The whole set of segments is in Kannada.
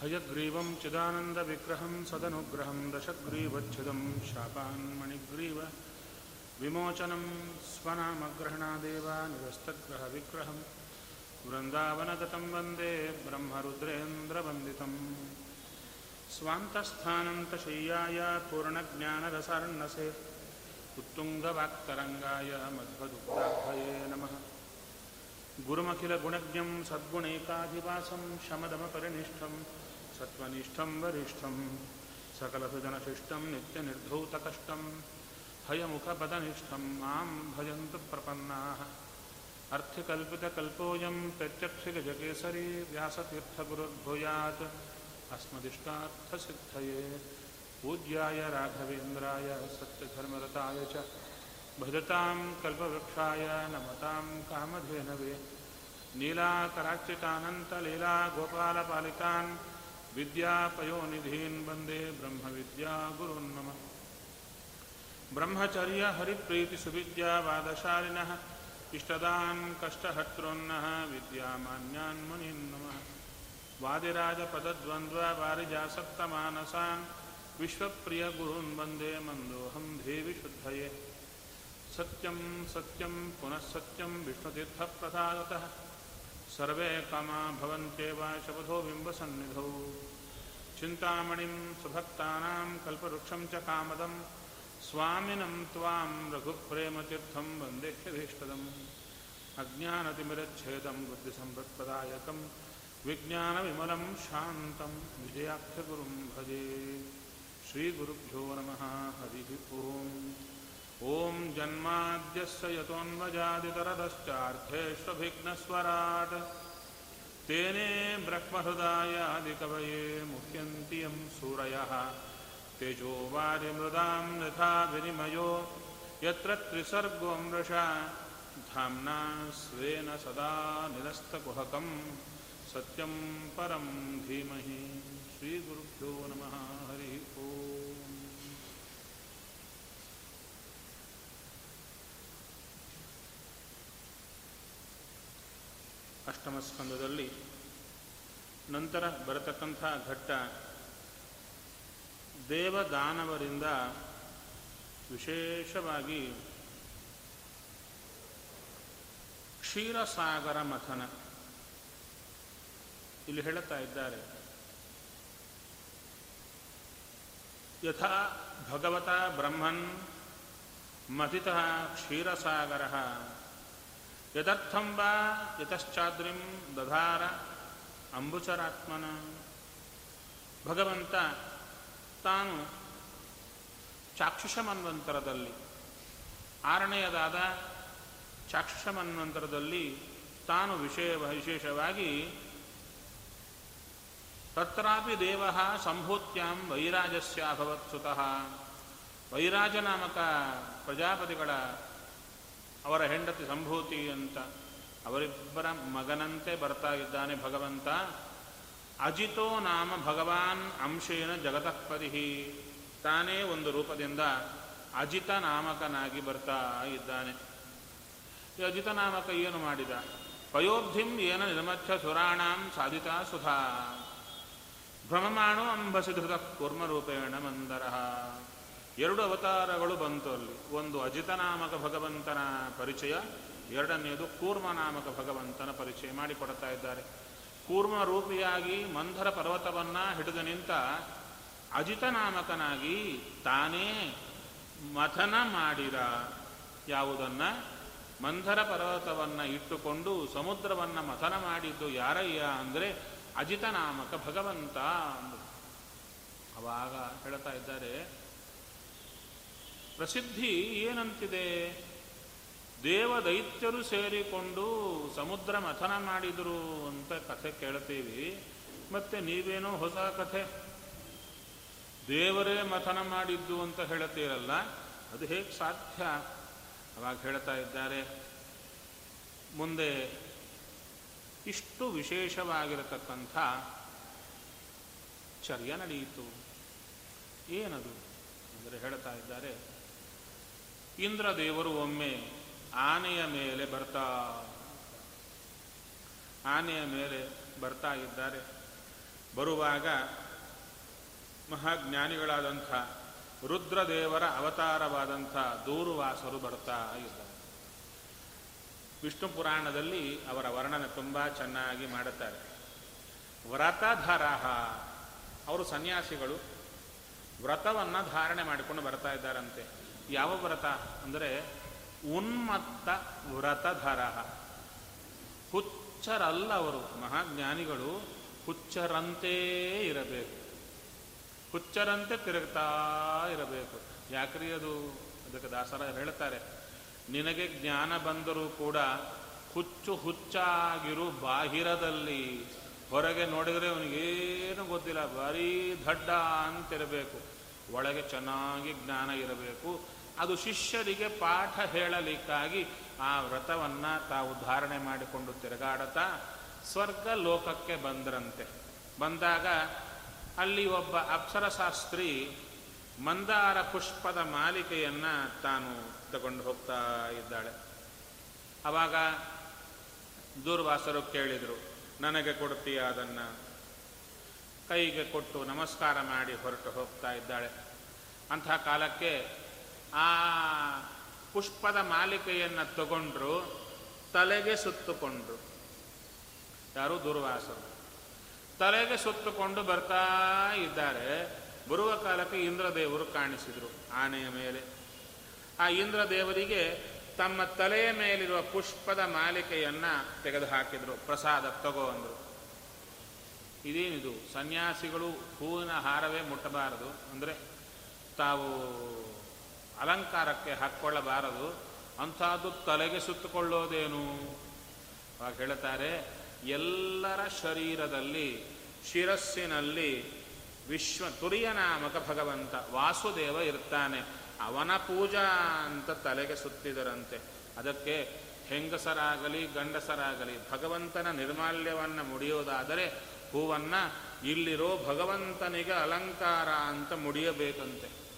हयग्रीवं चिदानन्दविग्रहं सदनुग्रहं दशग्रीवच्छिदं शापान्मणिग्रीव विमोचनं स्वनामग्रहणादेव निरस्तग्रहविग्रहं वृन्दावनगतं वन्दे ब्रह्मरुद्रेन्द्रवन्दितम् स्वान्तस्थानन्तशय्याय पूर्णज्ञानरसार्णसे उत्तुङ्गवाक्तरङ्गाय मध्वदुग्धाभये नमः। गुरुमखिलगुणज्ञं सद्गुणैकाधिवासं शमदमपरिनिष्ठं सत्त्वनिष्ठं, वरिष्ठं, सकलसुजनशिष्टं, नित्यनिर्धौतकष्टं, हयमुखपदनिष्ठं, माँ भजन्तु प्रपन्नाः। अर्थिकल्पितकल्पोऽयं प्रत्यक्षगजकेसरी व्यासतीर्थगुरुर्भूयात्। अस्मदिष्टार्थसिद्धये पूज्याय राघवेन्द्राय, सत्यधर्मरताय च। भजतां कल्पवृक्षाय, नमतां कामधेनवे। नीलाकराच्युतानन्तलीलागोपालपालितान् विद्यापयोनिधीन् वन्दे ब्रह्मविद्यागुरुन् नमः। ब्रह्मचर्यहरिप्रीतिसुविद्यावादशालिनः इष्टदान् कष्टहर्तॄन्नः विद्यामान्यान् मुनीन् नमः। वादिराजपदद्वन्द्ववारिजासक्तमानसान् विश्वप्रियगुरून् वन्दे मन्दोऽहं देवि शुद्धये। सत्यं सत्यं पुनः सत्यं विष्णुतीर्थप्रसादतः सर्वे कामा भवन्त्येव शपथो बिम्बसन्निधौ। चिन्तामणिं सुभक्तानां कल्पवृक्षं च कामदं। स्वामिनं त्वां रघुप्रेमतीर्थं वंदे ह्यभीष्टदम् अज्ञानतिमिरच्छेदं बुद्धिसम्पत्प्रदायकं विज्ञानविमलं शान्तं विजयाख्यगुरुं भजे। श्रीगुरुभ्यो नमः, हरिः ओम्। जन्माद्यस्य यतोन्वजादितरदश्चार्थेष्वभिघ्नस्वराट् तेने ब्रह्महृदायादिकवये मुह्यन्ति यं सूरयः। तेजो वारिमृदां यथा विनिमयो, यत्र त्रिसर्गो मृषा धाम्ना स्वेन सदा निरस्तकुहकं सत्यं परं धीमहि श्रीगुरुभ्यो नमः। ಅಷ್ಟಮ ಸ್ಕಂದದಲ್ಲಿ ನಂತರ ಬರತಕ್ಕಂಥ ಘಟ್ಟ ದೇವದಾನವರಿಂದ ವಿಶೇಷವಾಗಿ ಕ್ಷೀರಸಾಗರ ಮಥನ. ಇಲ್ಲಿ ಹೇಳುತ್ತಾ ಇದ್ದಾರೆ, ಯಥಾ ಭಗವತ ಬ್ರಹ್ಮನ್ ಮಥಿತ ಕ್ಷೀರಸಾಗರ ಯದರ್ಥಂ ವಾ ಯತಶ್ಚಾದ್ರಿಂ ದಧಾರ ಅಂಬುಚರಾತ್ಮನ ಭಗವಂತ ತಾನು ಚಾಕ್ಷುಷ ಮನ್ವಂತರದಲ್ಲಿ ಆರನೆಯದಾದ ಚಾಕ್ಷುಷ ಮನ್ವಂತರದಲ್ಲಿ ತಾನು ವಿಷಯ ವಿಶೇಷವಾಗಿ ತತ್ರಾಪಿ ದೇವ ಸಂಭೂತ್ಯಾಂ ವೈರಾಜಸ್ಯ ಅಭವತ್ಸುತಃ ವೈರಾಜ ನಾಮಕ ಪ್ರಜಾಪತಿಗಳ ಅವರ ಹೆಂಡತಿ ಸಂಭೂತಿ ಅಂತ. ಅವರಿಬ್ಬರ ಮಗನಂತೆ ಬರ್ತಾ ಇದ್ದಾನೆ ಭಗವಂತ. ಅಜಿತೋ ನಾಮ ಭಗವಾನ್ ಅಂಶೇನ ಜಗತಃಪದಿ ತಾನೇ ಒಂದು ರೂಪದಿಂದ ಅಜಿತ ನಾಮಕನಾಗಿ ಬರ್ತಾ ಇದ್ದಾನೆ. ಈ ಅಜಿತ ನಾಮಕ ಏನು ಮಾಡಿದ? ಪಯೋಬ್ಧಿಂ ಏನ ನಿರ್ಮಥ್ಯ ಸುರಾಣಾಂ ಸಾಧಿತ ಸುಧಾ. ಭ್ರಮಮಾಣೋ ಅಂಬಸಿ ಧೃತ ಕೂರ್ಮರೂಪೇಣ ಮಂದರ. ಎರಡು ಅವತಾರಗಳು ಬಂತು ಅಲ್ಲಿ. ಒಂದು ಅಜಿತನಾಮಕ ಭಗವಂತನ ಪರಿಚಯ, ಎರಡನೆಯದು ಕೂರ್ಮನಾಮಕ ಭಗವಂತನ ಪರಿಚಯ ಮಾಡಿಕೊಡ್ತಾ ಇದ್ದಾರೆ. ಕೂರ್ಮ ರೂಪಿಯಾಗಿ ಮಂಧರ ಪರ್ವತವನ್ನ ಹಿಡಿದು ನಿಂತ ಅಜಿತನಾಮಕನಾಗಿ ತಾನೇ ಮಥನ ಮಾಡಿದ ಯಾವುದನ್ನ? ಮಂಧರ ಪರ್ವತವನ್ನ ಇಟ್ಟುಕೊಂಡು ಸಮುದ್ರವನ್ನ ಮಥನ ಮಾಡಿದ್ದು ಯಾರಯ್ಯ ಅಂದರೆ ಅಜಿತನಾಮಕ ಭಗವಂತ ಅವಾಗ ಹೇಳ್ತಾ ಇದ್ದಾರೆ ಪ್ರಸಿದ್ಧಿ ಏನಂತಿದೆ? ದೇವ ದೈತ್ಯರು ಸೇರಿಕೊಂಡು ಸಮುದ್ರ ಮಥನ ಮಾಡಿದರು ಅಂತ ಕಥೆ ಕೇಳ್ತೀವಿ. ಮತ್ತೆ ನೀವೇನೋ ಹೊಸ ಕಥೆ? ದೇವರೇ ಮಥನ ಮಾಡಿದ್ದು ಅಂತ ಹೇಳ್ತೀರಲ್ಲ? ಅದು ಹೇಗೆ ಸಾಧ್ಯ? ಅವಾಗ ಹೇಳ್ತಾ ಇದ್ದಾರೆ. ಮುಂದೆ, ಇಷ್ಟು ವಿಶೇಷವಾಗಿರತಕ್ಕಂಥ ಚರ್ಯ ನಡೆಯಿತು. ಏನದು? ಅಂದರೆ ಹೇಳ್ತಾ ಇದ್ದಾರೆ ಇಂದ್ರದೇವರು ಒಮ್ಮೆ ಆನೆಯ ಮೇಲೆ ಬರ್ತಾ, ಆನೆಯ ಮೇಲೆ ಬರ್ತಾ ಇದ್ದಾರೆ. ಬರುವಾಗ ಮಹಾಜ್ಞಾನಿಗಳಾದಂಥ ರುದ್ರದೇವರ ಅವತಾರವಾದಂಥ ದೂರುವಾಸರು ಬರ್ತಾ ಇದ್ದಾರೆ. ವಿಷ್ಣು ಪುರಾಣದಲ್ಲಿ ಅವರ ವರ್ಣನೆ ತುಂಬ ಚೆನ್ನಾಗಿ ಮಾಡುತ್ತಾರೆ. ವ್ರತಧರಹ, ಅವರು ಸನ್ಯಾಸಿಗಳು, ವ್ರತವನ್ನು ಧಾರಣೆ ಮಾಡಿಕೊಂಡು ಬರ್ತಾ ಇದ್ದಾರಂತೆ. ಯಾವ ವ್ರತ? ಅಂದರೆ ಉನ್ಮತ್ತ ವ್ರತಧರ. ಹುಚ್ಚರಲ್ಲ ಅವರು, ಮಹಾಜ್ಞಾನಿಗಳು ಹುಚ್ಚರಂತೆ ಇರಬೇಕು. ಹುಚ್ಚರಂತೆ ತಿರುಗ್ತಾ ಇರಬೇಕು. ಯಾಕ್ರಿ ಅದು? ಅದಕ್ಕೆ ದಾಸರ ಹೇಳ್ತಾರೆ, ನಿನಗೆ ಜ್ಞಾನ ಬಂದರೂ ಕೂಡ ಹುಚ್ಚು ಹುಚ್ಚಾಗಿರು ಬಾಹಿರದಲ್ಲಿ. ಹೊರಗೆ ನೋಡಿದರೆ ಅವನಿಗೇನು ಗೊತ್ತಿಲ್ಲ, ಬರೀ ದಡ್ಡ ಅಂತಿರಬೇಕು. ಒಳಗೆ ಚೆನ್ನಾಗಿ ಜ್ಞಾನ ಇರಬೇಕು. ಅದು ಶಿಷ್ಯರಿಗೆ ಪಾಠ ಹೇಳಲಿಕ್ಕಾಗಿ ಆ ವ್ರತವನ್ನು ತಾವು ಧಾರಣೆ ಮಾಡಿಕೊಂಡು ತಿರುಗಾಡುತ್ತಾ ಸ್ವರ್ಗ ಲೋಕಕ್ಕೆ ಬಂದರಂತೆ. ಬಂದಾಗ ಅಲ್ಲಿ ಒಬ್ಬ ಅಪ್ಸರಶಾಸ್ತ್ರಿ ಮಂದಾರ ಪುಷ್ಪದ ಮಾಲಿಕೆಯನ್ನು ತಾನು ತಗೊಂಡು ಹೋಗ್ತಾ ಇದ್ದಾಳೆ. ಆವಾಗ ದೂರ್ವಾಸರು ಕೇಳಿದರು, ನನಗೆ ಕೊಡ್ತೀಯ ಅದನ್ನು? ಕೈಗೆ ಕೊಟ್ಟು ನಮಸ್ಕಾರ ಮಾಡಿ ಹೊರಟು ಹೋಗ್ತಾ ಇದ್ದಾಳೆ. ಅಂತಹ ಕಾಲಕ್ಕೆ ಆ ಪುಷ್ಪದ ಮಾಲಿಕೆಯನ್ನು ತಗೊಂಡ್ರು, ತಲೆಗೆ ಸುತ್ತುಕೊಂಡ್ರು. ಯಾರು? ದುರ್ವಾಸರು. ತಲೆಗೆ ಸುತ್ತುಕೊಂಡು ಬರ್ತಾ ಇದ್ದಾರೆ. ಬರುವ ಕಾಲಕ್ಕೆ ಇಂದ್ರದೇವರು ಕಾಣಿಸಿದರು ಆನೆಯ ಮೇಲೆ. ಆ ಇಂದ್ರದೇವರಿಗೆ ತಮ್ಮ ತಲೆಯ ಮೇಲಿರುವ ಪುಷ್ಪದ ಮಾಲಿಕೆಯನ್ನು ತೆಗೆದು ಹಾಕಿದರು ಪ್ರಸಾದ ತಗೋ ಅಂದರು. ಇದೇನಿದು? ಸನ್ಯಾಸಿಗಳು ಹೂವಿನ ಹಾರವೇ ಮುಟ್ಟಬಾರದು ಅಂದರೆ ತಾವು ಅಲಂಕಾರಕ್ಕೆ ಹಾಕ್ಕೊಳ್ಳಬಾರದು. ಅಂಥದ್ದು ತಲೆಗೆ ಸುತ್ತುಕೊಳ್ಳೋದೇನು? ಹೇಳ್ತಾರೆ, ಎಲ್ಲರ ಶರೀರದಲ್ಲಿ, ಶಿರಸ್ಸಿನಲ್ಲಿ ವಿಶ್ವ ತುರಿಯ ನಾಮಕ ಭಗವಂತ ವಾಸುದೇವ ಇರ್ತಾನೆ. ಅವನ ಪೂಜಾ ಅಂತ ತಲೆಗೆ ಸುತ್ತಿದರಂತೆ. ಅದಕ್ಕೆ ಹೆಂಗಸರಾಗಲಿ, ಗಂಡಸರಾಗಲಿ, ಭಗವಂತನ ನಿರ್ಮಾಲ್ಯವನ್ನು ಮುಡಿಯೋದಾದರೆ ಹೂವನ್ನು ಇಲ್ಲಿರೋ ಭಗವಂತನಿಗೆ ಅಲಂಕಾರ ಅಂತ ಮುಡಿಯಬೇಕಂತೆ.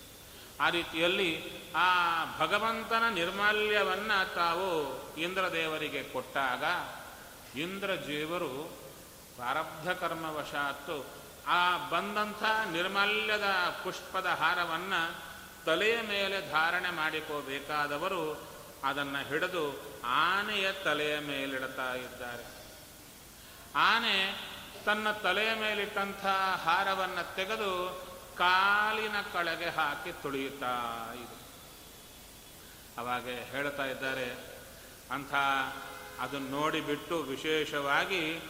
ಆ ರೀತಿಯಲ್ಲಿ ಆ ಭಗವಂತನ ನಿರ್ಮಾಲ್ಯವನ್ನು ತಾವು ಇಂದ್ರದೇವರಿಗೆ ಕೊಟ್ಟಾಗ ಇಂದ್ರಜೀವರು ಪ್ರಾರಬ್ಧ ಕರ್ಮವಶಾತ್ತು ಆ ಬಂದಂಥ ನಿರ್ಮಾಲ್ಯದ ಪುಷ್ಪದ ಹಾರವನ್ನು ತಲೆಯ ಮೇಲೆ ಧಾರಣೆ ಮಾಡಿಕೋಬೇಕಾದವರು ಅದನ್ನು ಹಿಡಿದು ಆನೆಯ ತಲೆಯ ಮೇಲಿಡ್ತಾ ಇದ್ದಾರೆ. ಆನೆ ತನ್ನ ತಲೆಯ ಮೇಲಿಟ್ಟಂಥ ಹಾರವನ್ನು ತೆಗೆದು ಕಾಲಿನ ಕಳೆಗೆ ಹಾಕಿ ತುಳಿಯುತ್ತಾ ಇದೆ ಅವಾಗ ಹೇಳ್ತಾ ಇದ್ದಾರೆ, ಅಂಥ ಅದನ್ನು ನೋಡಿಬಿಟ್ಟು ವಿಶೇಷವಾಗಿ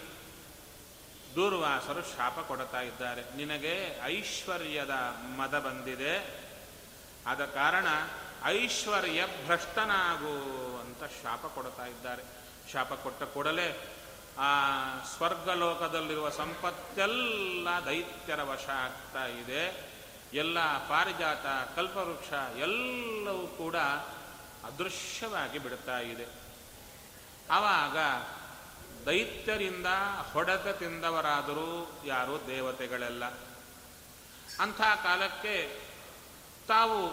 ದೂರ್ವಾಸರು ಶಾಪ ಕೊಡ್ತಾ ಇದ್ದಾರೆ. ನಿನಗೆ ಐಶ್ವರ್ಯದ ಮದ ಬಂದಿದೆ, ಆದ ಕಾರಣ ಐಶ್ವರ್ಯ ಭ್ರಷ್ಟನಾಗು ಅಂತ ಶಾಪ ಕೊಡ್ತಾ ಇದ್ದಾರೆ. ಶಾಪ ಕೊಟ್ಟ ಕೂಡಲೇ ಆ ಸ್ವರ್ಗಲೋಕದಲ್ಲಿರುವ ಸಂಪತ್ತೆಲ್ಲ ದೈತ್ಯರ ವಶ ಆಗ್ತಾ ಇದೆ. ಎಲ್ಲ ಪಾರಿಜಾತ, ಕಲ್ಪವೃಕ್ಷ ಎಲ್ಲವೂ ಕೂಡ ಅದೃಶ್ಯವಾಗಿ ಬಿಡ್ತಾ ಇದೆ. ಆವಾಗ ದೈತ್ಯರಿಂದ ಹೊಡೆತ ತಿಂದವರಾದರೂ ಯಾರು ದೇವತೆಗಳೆಲ್ಲ. ಅಂಥ ಕಾಲಕ್ಕೆ ತಾವು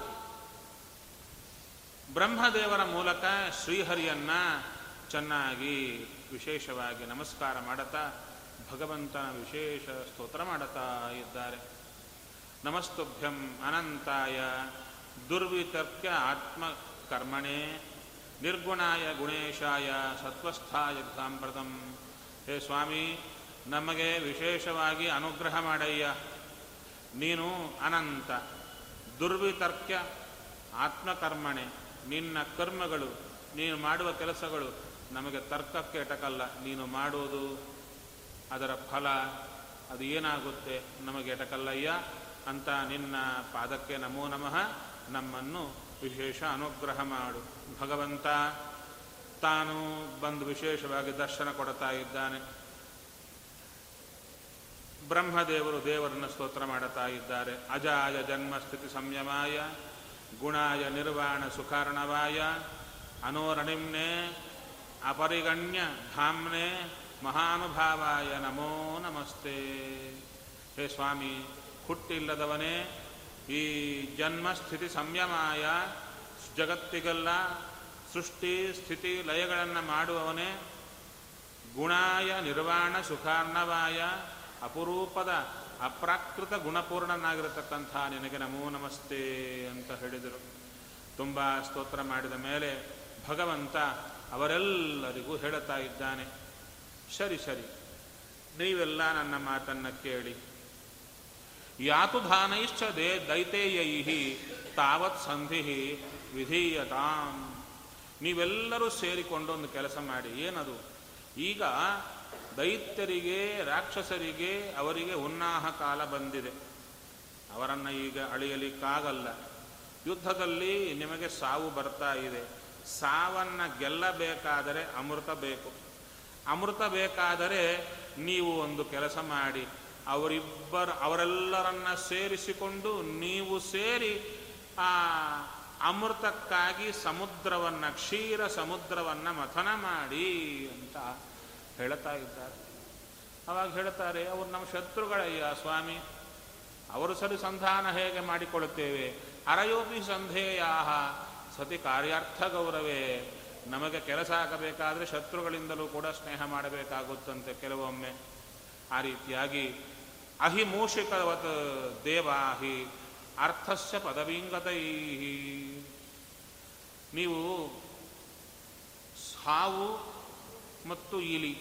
ಬ್ರಹ್ಮದೇವರ ಮೂಲಕ ಶ್ರೀಹರಿಯನ್ನ ಚೆನ್ನಾಗಿ ವಿಶೇಷವಾಗಿ ನಮಸ್ಕಾರ ಮಾಡುತ್ತಾ ಭಗವಂತನ ವಿಶೇಷ ಸ್ತೋತ್ರ ಮಾಡುತ್ತಾ ಇದ್ದಾರೆ. ನಮಸ್ತುಭ್ಯಂ ಅನಂತಾಯ, ದುರ್ವಿತರ್ಕ್ಯ ಆತ್ಮಕರ್ಮಣೆ, ನಿರ್ಗುಣಾಯ ಗುಣೇಶಾಯ, ಸತ್ವಸ್ಥಾಯ ಸಾಂಪ್ರತಂ ಹೇ ಸ್ವಾಮಿ, ನಮಗೆ ವಿಶೇಷವಾಗಿ ಅನುಗ್ರಹ ಮಾಡಯ್ಯ. ನೀನು ಅನಂತ, ದುರ್ವಿತರ್ಕ್ಯ ಆತ್ಮಕರ್ಮಣೆ. ನಿನ್ನ ಕರ್ಮಗಳು, ನೀನು ಮಾಡುವ ಕೆಲಸಗಳು ನಮಗೆ ತರ್ಕಕ್ಕೆ ಎಟಕಲ್ಲ. ನೀನು ಮಾಡೋದು ಅದರ ಫಲ, ಅದು ಏನಾಗುತ್ತೆ ನಮಗೆ ಎಟಕಲ್ಲಯ್ಯ? ಅಂತ ನಿನ್ನ ಪಾದಕ್ಕೆ ನಮೋ ನಮಃ, ನಮ್ಮನ್ನು ವಿಶೇಷ ಅನುಗ್ರಹ ಮಾಡು. ಭಗವಂತ ತಾನು ಬಂದು ವಿಶೇಷವಾಗಿ ದರ್ಶನ ಕೊಡ್ತಾ ಇದ್ದಾನೆ. ಬ್ರಹ್ಮದೇವರು ದೇವರನ್ನು ಸ್ತೋತ್ರ ಮಾಡುತ್ತಾ ಇದ್ದಾರೆ. ಅಜಾಯ ಜನ್ಮಸ್ಥಿತಿ ಸಂಯಮಾಯ, ಗುಣಾಯ ನಿರ್ವಾಣ ಸುಕಾರಣವಾಯ, ಅನೋರಣಿಮ್ನೆ ಅಪರಿಗಣ್ಯ ಧಾಮ್ನೆ ಮಹಾನುಭಾವಾಯ ನಮೋ ನಮಸ್ತೆ. ಹೇ ಸ್ವಾಮಿ, ಹುಟ್ಟಿಲ್ಲದವನೇ ಈ ಜನ್ಮ ಸ್ಥಿತಿ ಸಂಯಮಾಯ, ಜಗತ್ತಿಗೆಲ್ಲ ಸೃಷ್ಟಿ ಸ್ಥಿತಿ ಲಯಗಳನ್ನು ಮಾಡುವವನೇ ಗುಣಾಯ ನಿರ್ವಾಣ ಸುಖಾರ್ಣವಾಯ ಅಪರೂಪದ ಅಪ್ರಾಕೃತ ಗುಣಪೂರ್ಣನಾಗಿರತಕ್ಕಂಥ ನಿನಗೆ ನಮೋ ನಮಸ್ತೆ ಅಂತ ಹೇಳಿದರು. ತುಂಬ ಸ್ತೋತ್ರ ಮಾಡಿದ ಮೇಲೆ ಭಗವಂತ ಅವರೆಲ್ಲರಿಗೂ ಹೇಳುತ್ತಾ ಇದ್ದಾನೆ, ಸರಿ ಸರಿ, ನೀವೆಲ್ಲ ನನ್ನ ಮಾತನ್ನು ಕೇಳಿ. ಯಾತು ಧಾನೈಶ್ಚ ದೇ ದೈತೇಯೈ ತಾವತ್ ಸಂಧಿ ವಿಧೀಯತಾಂ. ನೀವೆಲ್ಲರೂ ಸೇರಿಕೊಂಡು ಒಂದು ಕೆಲಸ ಮಾಡಿ. ಏನದು? ಈಗ ದೈತ್ಯರಿಗೆ, ರಾಕ್ಷಸರಿಗೆ, ಅವರಿಗೆ ಉನ್ನಾಹ ಕಾಲ ಬಂದಿದೆ. ಅವರನ್ನು ಈಗ ಅಳಿಯಲಿಕ್ಕಾಗಲ್ಲ. ಯುದ್ಧದಲ್ಲಿ ನಿಮಗೆ ಸಾವು ಬರ್ತಾ ಇದೆ. ಸಾವನ್ನು ಗೆಲ್ಲಬೇಕಾದರೆ ಅಮೃತ ಬೇಕು. ಅಮೃತ ಬೇಕಾದರೆ ನೀವು ಒಂದು ಕೆಲಸ ಮಾಡಿ, ಅವರಿಬ್ಬರು, ಅವರೆಲ್ಲರನ್ನ ಸೇರಿಸಿಕೊಂಡು ನೀವು ಸೇರಿ ಆ ಅಮೃತಕ್ಕಾಗಿ ಸಮುದ್ರವನ್ನ, ಕ್ಷೀರ ಸಮುದ್ರವನ್ನ ಮಥನ ಮಾಡಿ ಅಂತ ಹೇಳ್ತಾ ಇದ್ದಾರೆ. ಅವಾಗ ಹೇಳ್ತಾರೆ, ಅವರು ನಮ್ಮ ಶತ್ರುಗಳಯ್ಯ ಸ್ವಾಮಿ. ಅವರು ಸರಿ ಸಂಧಾನ ಹೇಗೆ ಮಾಡಿಕೊಳ್ಳುತ್ತೇವೆ? ಅರಯೋಪಿ ಸಂಧೇಯಾಹ. ಸತಿ ಕಾರ್ಯಾರ್ಥ ಗೌರವೇ, ನಮಗೆ ಕೆಲಸ ಆಗಬೇಕಾದ್ರೆ ಶತ್ರುಗಳಿಂದಲೂ ಕೂಡ ಸ್ನೇಹ ಮಾಡಬೇಕಾಗುತ್ತಂತೆ ಕೆಲವೊಮ್ಮೆ. ಆ ರೀತಿಯಾಗಿ ಅಹಿಮೂಷಿಕವತ್ ದೇವಾಹಿ ಅರ್ಥಸ್ಯ ಪದವಿಂಗತೈ ನೀವು ಸಾವು ಮತ್ತು ಇಲಿ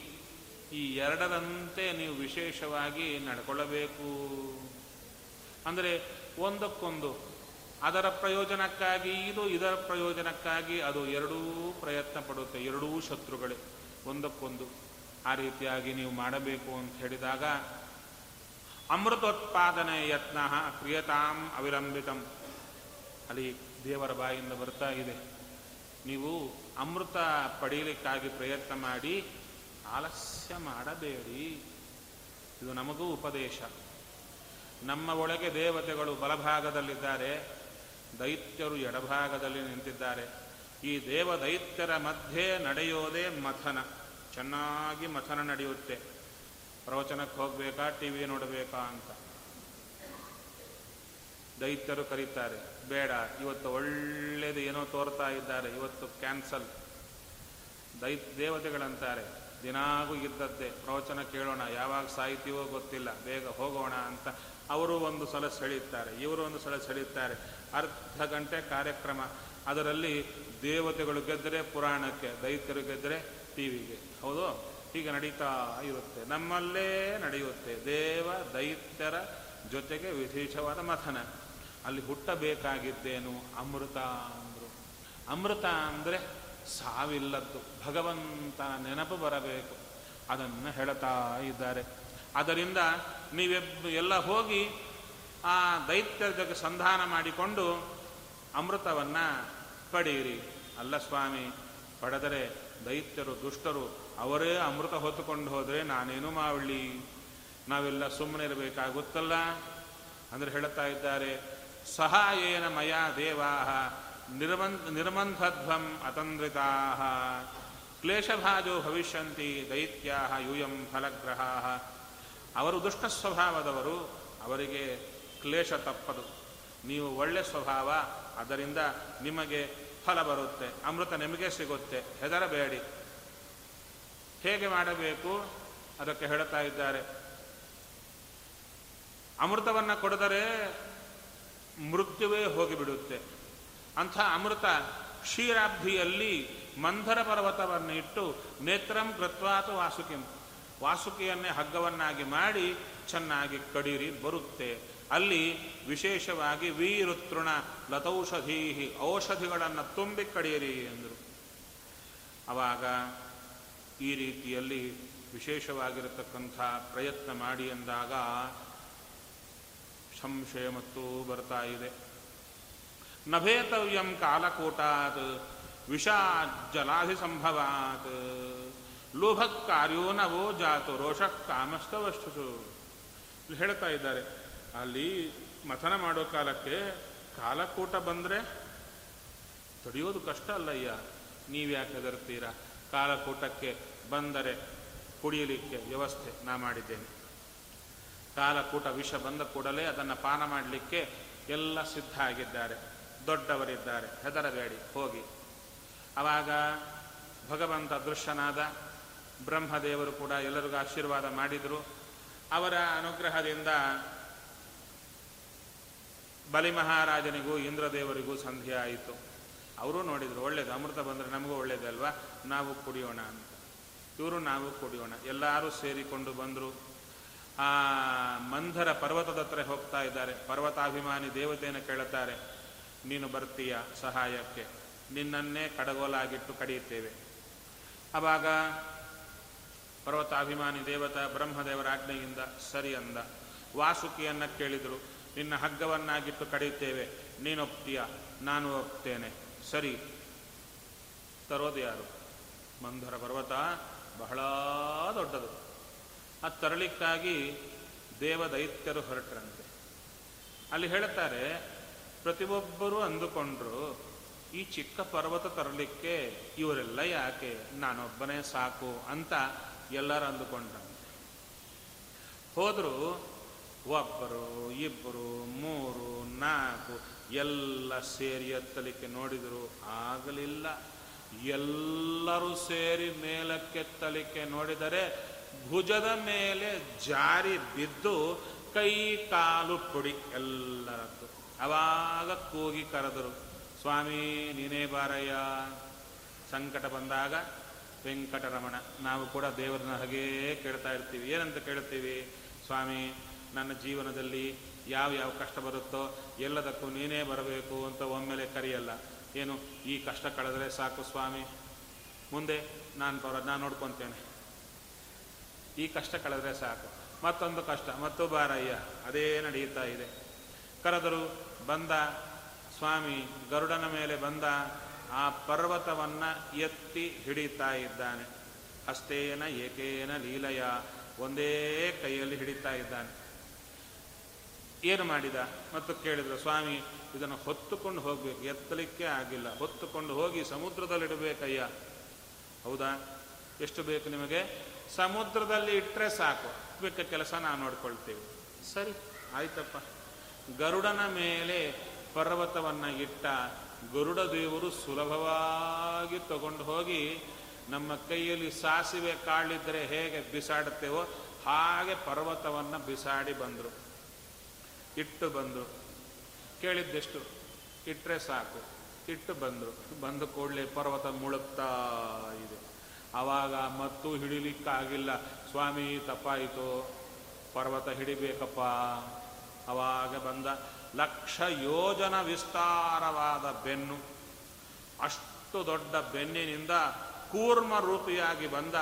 ಈ ಎರಡರಂತೆ ನೀವು ವಿಶೇಷವಾಗಿ ನಡ್ಕೊಳ್ಳಬೇಕು. ಅಂದರೆ ಒಂದಕ್ಕೊಂದು ಅದರ ಪ್ರಯೋಜನಕ್ಕಾಗಿ ಇದು, ಇದರ ಪ್ರಯೋಜನಕ್ಕಾಗಿ ಅದು ಎರಡೂ ಪ್ರಯತ್ನ ಪಡುತ್ತೆ, ಎರಡೂ ಶತ್ರುಗಳೇ, ಒಂದಕ್ಕೊಂದು. ಆ ರೀತಿಯಾಗಿ ನೀವು ಮಾಡಬೇಕು ಅಂತ ಹೇಳಿದಾಗ, ಅಮೃತೋತ್ಪಾದನೆ ಯತ್ನ ಕ್ರಿಯತಾಂ ಅವಿಲಂಬಿತಂ ಅಲ್ಲಿ ದೇವರ ಬಾಯಿಂದ ಬರ್ತಾ ಇದೆ. ನೀವು ಅಮೃತ ಪಡೀಲಿಕ್ಕಾಗಿ ಪ್ರಯತ್ನ ಮಾಡಿ, ಆಲಸ್ಯ ಮಾಡಬೇಡಿ. ಇದು ನಮಗೂ ಉಪದೇಶ. ನಮ್ಮ ಒಳಗೆ ದೇವತೆಗಳು ಬಲಭಾಗದಲ್ಲಿದ್ದಾರೆ. ದೈತ್ಯರು ಎಡಭಾಗದಲ್ಲಿ ನಿಂತಿದ್ದಾರೆ. ಈ ದೇವ ದೈತ್ಯರ ಮಧ್ಯೆ ನಡೆಯೋದೇ ಮಥನ. ಚೆನ್ನಾಗಿ ಮಥನ ನಡೆಯುತ್ತೆ. ಪ್ರವಚನಕ್ಕೆ ಹೋಗಬೇಕಾ ಟಿ ವಿ ನೋಡಬೇಕಾ ಅಂತ. ದೈತ್ಯರು ಕರೀತಾರೆ, ಬೇಡ, ಇವತ್ತು ಒಳ್ಳೇದು ಏನೋ ತೋರ್ತಾ ಇದ್ದಾರೆ, ಇವತ್ತು ಕ್ಯಾನ್ಸಲ್. ದೈ ದೇವತೆಗಳಂತಾರೆ, ದಿನಾಗೂ ಇದ್ದದ್ದೇ, ಪ್ರವಚನ ಕೇಳೋಣ, ಯಾವಾಗ ಸಾಯ್ತೀವೋ ಗೊತ್ತಿಲ್ಲ, ಬೇಗ ಹೋಗೋಣ ಅಂತ. ಅವರು ಒಂದು ಸಲ ಸೆಳೆಯುತ್ತಾರೆ ಇವರು ಒಂದು ಸಲ ಸೆಳೆಯುತ್ತಾರೆ ಅರ್ಧ ಗಂಟೆ ಕಾರ್ಯಕ್ರಮ. ಅದರಲ್ಲಿ ದೇವತೆಗಳು ಗೆದ್ದರೆ ಪುರಾಣಕ್ಕೆ, ದೈತ್ಯರು ಗೆದ್ದರೆ ಟಿ ವಿಗೆ ಹೌದು? ಹೀಗೆ ನಡೀತಾ ಇರುತ್ತೆ. ನಮ್ಮಲ್ಲೇ ನಡೆಯುತ್ತೆ. ದೇವ, ದೈತ್ಯರ ಜೊತೆಗೆ ವಿಶೇಷವಾದ ಮಥನ. ಅಲ್ಲಿ ಹುಟ್ಟಬೇಕಾಗಿದ್ದೇನು? ಅಮೃತ ಅಂದರು. ಅಮೃತ ಅಂದರೆ ಸಾವಿಲ್ಲದ್ದು. ಭಗವಂತನ ನೆನಪು ಬರಬೇಕು. ಅದನ್ನು ಹೇಳ್ತಾ ಇದ್ದಾರೆ. ಅದರಿಂದ ನೀವೆಬ್ ಎಲ್ಲ ಹೋಗಿ ಆ ದೈತ್ಯರ ಜೊತೆ ಸಂಧಾನ ಮಾಡಿಕೊಂಡು ಅಮೃತವನ್ನು ಪಡೆಯಿರಿ. ಅಲ್ಲ ಸ್ವಾಮಿ, ಪಡೆದರೆ ದೈತ್ಯರು, ದುಷ್ಟರು ಅವರೇ ಅಮೃತ ಹೊತ್ತುಕೊಂಡು ಹೋದರೆ ನಾನೇನು ಮಾಡಲಿ ನಾವೆಲ್ಲ ಸುಮ್ಮನೆ ಇರಬೇಕಾಗುತ್ತಲ್ಲ? ಅಂದರೆ ಹೇಳುತ್ತಾ ಇದ್ದಾರೆ, ಸಹಾಯೇನ ಮಯ ದೇವಾ ನಿರ್ಮನ್ ನಿರ್ಮಂಧಧ್ವಂ ಅತಂದ್ರಿತಾ ಕ್ಲೇಶಭಾಜೋ ಭವಿಷ್ಯಂತಿ ದೈತ್ಯಾ ಯೂಯಂ ಫಲಗ್ರಹ ಅವರು ದುಷ್ಟ ಸ್ವಭಾವದವರು, ಅವರಿಗೆ ಕ್ಲೇಶ ತಪ್ಪದು. ನೀವು ಒಳ್ಳೆ ಸ್ವಭಾವ, ಅದರಿಂದ ನಿಮಗೆ ಫಲ ಬರುತ್ತೆ, ಅಮೃತ ನಿಮಗೆ ಸಿಗುತ್ತೆ, ಹೆದರಬೇಡಿ. ಹೇಗೆ ಮಾಡಬೇಕು? ಅದಕ್ಕೆ ಹೇಳ್ತಾ ಇದ್ದಾರೆ. ಅಮೃತವನ್ನು ಕೊಡಿದರೆ ಮೃತ್ಯುವೇ ಹೋಗಿಬಿಡುತ್ತೆ. ಅಂಥ ಅಮೃತ ಕ್ಷೀರಾಬ್ಧಿಯಲ್ಲಿ ಮಂಧರ ಪರ್ವತವನ್ನು ಇಟ್ಟು ನೇತ್ರಂ ಕೃತ್ವಾತು ವಾಸುಕಿಂ. ವಾಸುಕಿಯನ್ನೇ ಹಗ್ಗವನ್ನಾಗಿ ಮಾಡಿ ಚೆನ್ನಾಗಿ ಕಡೀರಿ ಬರುತ್ತೆ. ಅಲ್ಲಿ ವಿಶೇಷವಾಗಿ ವೀರುತೃಣ ಲತೌಷಧೀ ಔಷಧಿಗಳನ್ನು ತುಂಬಿ ಕಡಿಯಿರಿ ಎಂದರು. ಆವಾಗ ಈ ರೀತಿಯಲ್ಲಿ ವಿಶೇಷವಾಗಿರತಕ್ಕಂಥ ಪ್ರಯತ್ನ ಮಾಡಿ ಎಂದಾಗ ಸಂಶಯ ಮತ್ತು ಬರ್ತಾ ಇದೆ. ನಭೇತವ್ಯಂ ಕಾಲಕೂಟಾತ್ ವಿಷಾಜ್ಜಲಾಧಿ ಸಂಭವಾತ್ ಲೋಭಕ್ಕಾರ್ಯೋ ನವೋ ಜಾತು ರೋಷಕ್ಕಾಮಸ್ತವಷ್ಟು ಹೇಳ್ತಾ ಇದ್ದಾರೆ ಅಲ್ಲಿ ಮಥನ ಮಾಡೋ ಕಾಲಕ್ಕೆ ಕಾಲಕೂಟ ಬಂದರೆ ತಡೆಯೋದು ಕಷ್ಟ ಅಲ್ಲಯ್ಯ. ನೀವ್ಯಾಕೆ ಹೆದರ್ತೀರಾ ಕಾಲಕೂಟಕ್ಕೆ ಬಂದರೆ ಕುಡಿಯಲಿಕ್ಕೆ ವ್ಯವಸ್ಥೆ ನಾ ಮಾಡಿದ್ದೇನೆ. ಕಾಲಕೂಟ ವಿಷ ಬಂದ ಕೂಡಲೇ ಅದನ್ನು ಪಾನ ಮಾಡಲಿಕ್ಕೆ ಎಲ್ಲ ಸಿದ್ಧ ಆಗಿದ್ದಾರೆ. ದೊಡ್ಡವರಿದ್ದಾರೆ. ಹೆದರಬೇಡಿ, ಹೋಗಿ. ಆವಾಗ ಭಗವಂತ ದೃಶ್ಯನಾದ ಬ್ರಹ್ಮದೇವರು ಕೂಡ ಎಲ್ಲರಿಗೂ ಆಶೀರ್ವಾದ ಮಾಡಿದರು. ಅವರ ಅನುಗ್ರಹದಿಂದ ಬಲಿ ಮಹಾರಾಜನಿಗೂ ಇಂದ್ರದೇವರಿಗೂ ಸಂಧಿ ಆಯಿತು. ಅವರು ನೋಡಿದರು, ಒಳ್ಳೇದು, ಅಮೃತ ಬಂದರೆ ನಮಗೂ ಒಳ್ಳೇದಲ್ವಾ ನಾವು ಕುಡಿಯೋಣ ಅಂತ. ಇವರು, ನಾವು ಕುಡಿಯೋಣ. ಎಲ್ಲರೂ ಸೇರಿಕೊಂಡು ಬಂದರು. ಆ ಮಂಧರ ಪರ್ವತದ ಹತ್ರ ಹೋಗ್ತಾ ಇದ್ದಾರೆ. ಪರ್ವತಾಭಿಮಾನಿ ದೇವತೆಯನ್ನು ಕೇಳುತ್ತಾರೆ, ನೀನು ಬರ್ತೀಯ ಸಹಾಯಕ್ಕೆ? ನಿನ್ನನ್ನೇ ಕಡಗೋಲಾಗಿಟ್ಟು ಕಡಿಯುತ್ತೇವೆ. ಆವಾಗ ಪರ್ವತಾಭಿಮಾನಿ ದೇವತ ಬ್ರಹ್ಮದೇವರ ಆಜ್ಞೆಯಿಂದ ಸರಿ ಅಂದ. ವಾಸುಕಿಯನ್ನು ಕೇಳಿದರು ನಿನ್ನ ಹಗ್ಗವನ್ನಾಗಿಟ್ಟು ಕಡಿಯುತ್ತೇವೆ. ನೀನು ಒಪ್ತೀಯ? ನಾನು ಒಪ್ತೇನೆ. ಸರಿ. ತರೋದು ಯಾರು? ಮಂಧರ ಪರ್ವತ? ಬಹಳ ದೊಡ್ಡದು. ಆ ತರಲಿಕ್ಕಾಗಿ ದೇವದೈತ್ಯರು ಹೊರಟ್ರಂತೆ. ಅಲ್ಲಿ ಹೇಳ್ತಾರೆ ಪ್ರತಿಯೊಬ್ಬರೂ ಅಂದುಕೊಂಡ್ರು, ಈ ಚಿಕ್ಕ ಪರ್ವತ ತರಲಿಕ್ಕೆ ಇವರೆಲ್ಲ ಯಾಕೆ? ನಾನೊಬ್ಬನೇ ಸಾಕು ಅಂತ ಎಲ್ಲರೂ ಅಂದುಕೊಂಡ್ರಂತೆ. ಹೋದ್ರು ಒಬ್ಬರು ಇಬ್ಬರು ಮೂರು, ನಾಲ್ಕು, ಎಲ್ಲ ಸೇರಿ ಎತ್ತಲಿಕ್ಕೆ ನೋಡಿದರು ಆಗಲಿಲ್ಲ. ಎಲ್ಲರೂ ಸೇರಿ ಮೇಲಕ್ಕೆತ್ತಲಿಕ್ಕೆ ನೋಡಿದರೆ ಭುಜದ ಮೇಲೆ ಜಾರಿ ಬಿದ್ದು ಕೈ, ಕಾಲು ಪುಡಿ ಎಲ್ಲರದ್ದು. ಅವಾಗ ಕೂಗಿ ಕರೆದರು, ಸ್ವಾಮಿ, ನೀನೇ ಬಾರಯ್ಯ. ಸಂಕಟ ಬಂದಾಗ ವೆಂಕಟರಮಣ, ನಾವು ಕೂಡ ದೇವರನ್ನ ಹಾಗೇ ಕೇಳ್ತಾ ಇರ್ತೀವಿ. ಏನಂತ ಕೇಳ್ತೀವಿ? ಸ್ವಾಮಿ ನನ್ನ ಜೀವನದಲ್ಲಿ ಯಾವ ಯಾವ ಕಷ್ಟ ಬರುತ್ತೋ ಎಲ್ಲದಕ್ಕೂ ನೀನೇ ಬರಬೇಕು ಅಂತ ಒಮ್ಮೆಲೆ ಕರೆಯಲ್ಲ. ಏನು, ಈ ಕಷ್ಟ ಕಳೆದರೆ ಸಾಕು ಸ್ವಾಮಿ. ಮುಂದೆ ನಾನು ಬರೋದು ನಾನು ನೋಡ್ಕೊತೇನೆ. ಈ ಕಷ್ಟ ಕಳೆದರೆ ಸಾಕು. ಮತ್ತೊಂದು ಕಷ್ಟ, ಮತ್ತು ಬಾರಯ್ಯ, ಅದೇ ನಡೆಯುತ್ತಾ ಇದೆ. ಕರೆದರು ಬಂದ ಸ್ವಾಮಿ ಗರುಡನ ಮೇಲೆ ಬಂದ ಆ ಪರ್ವತವನ್ನ ಎತ್ತಿ ಹಿಡಿತಾ ಇದ್ದಾನೆ. ಅಷ್ಟೇನ ಏಕೇನ ಲೀಲಯ, ಒಂದೇ ಕೈಯಲ್ಲಿ ಹಿಡಿತಾ ಇದ್ದಾನೆ. ಏನು ಮಾಡಿದ? ಮತ್ತು ಕೇಳಿದ್ರು ಸ್ವಾಮಿ, ಇದನ್ನು ಹೊತ್ತುಕೊಂಡು ಹೋಗ್ಬೇಕು, ಎತ್ತಲಿಕ್ಕೆ ಆಗಿಲ್ಲ. ಹೊತ್ತುಕೊಂಡು ಹೋಗಿ ಸಮುದ್ರದಲ್ಲಿಡಬೇಕಯ್ಯ. ಹೌದಾ? ಎಷ್ಟು ಬೇಕು ನಿಮಗೆ? ಸಮುದ್ರದಲ್ಲಿ ಇಟ್ಟರೆ ಸಾಕು. ಬೇಕ ಕೆಲಸ ನಾವು ನೋಡ್ಕೊಳ್ತೇವೆ. ಸರಿ, ಆಯ್ತಪ್ಪ. ಗರುಡನ ಮೇಲೆ ಪರ್ವತವನ್ನು ಇಟ್ಟ ಗರುಡ ದೇವರು ಸುಲಭವಾಗಿ ತಗೊಂಡು ಹೋಗಿ ನಮ್ಮ ಕೈಯಲ್ಲಿ ಸಾಸಿವೆ ಕಾಳಿದ್ರೆ ಹೇಗೆ ಬಿಸಾಡುತ್ತೇವೋ ಹಾಗೆ ಪರ್ವತವನ್ನು ಬಿಸಾಡಿ ಬಂದರು. ಇಟ್ಟು ಬಂದರು. ಕೇಳಿದ್ದೆಷ್ಟು? ಇಟ್ಟರೆ ಸಾಕು. ಇಟ್ಟು ಬಂದರು. ಬಂದ ಕೂಡಲೇ ಪರ್ವತ ಮುಳುಗ್ತಾ ಇದೆ. ಆವಾಗ ಮತ್ತೂ ಹಿಡಿಲಿಕ್ಕಾಗಿಲ್ಲ. ಸ್ವಾಮಿ, ತಪ್ಪಾಯಿತು. ಪರ್ವತ ಹಿಡಿಬೇಕಪ್ಪ. ಅವಾಗ ಬಂದ ಲಕ್ಷ ಯೋಜನ ವಿಸ್ತಾರವಾದ ಬೆನ್ನು. ಅಷ್ಟು ದೊಡ್ಡ ಬೆನ್ನಿನಿಂದ ಕೂರ್ಮ ರೂಪಿಯಾಗಿ ಬಂದ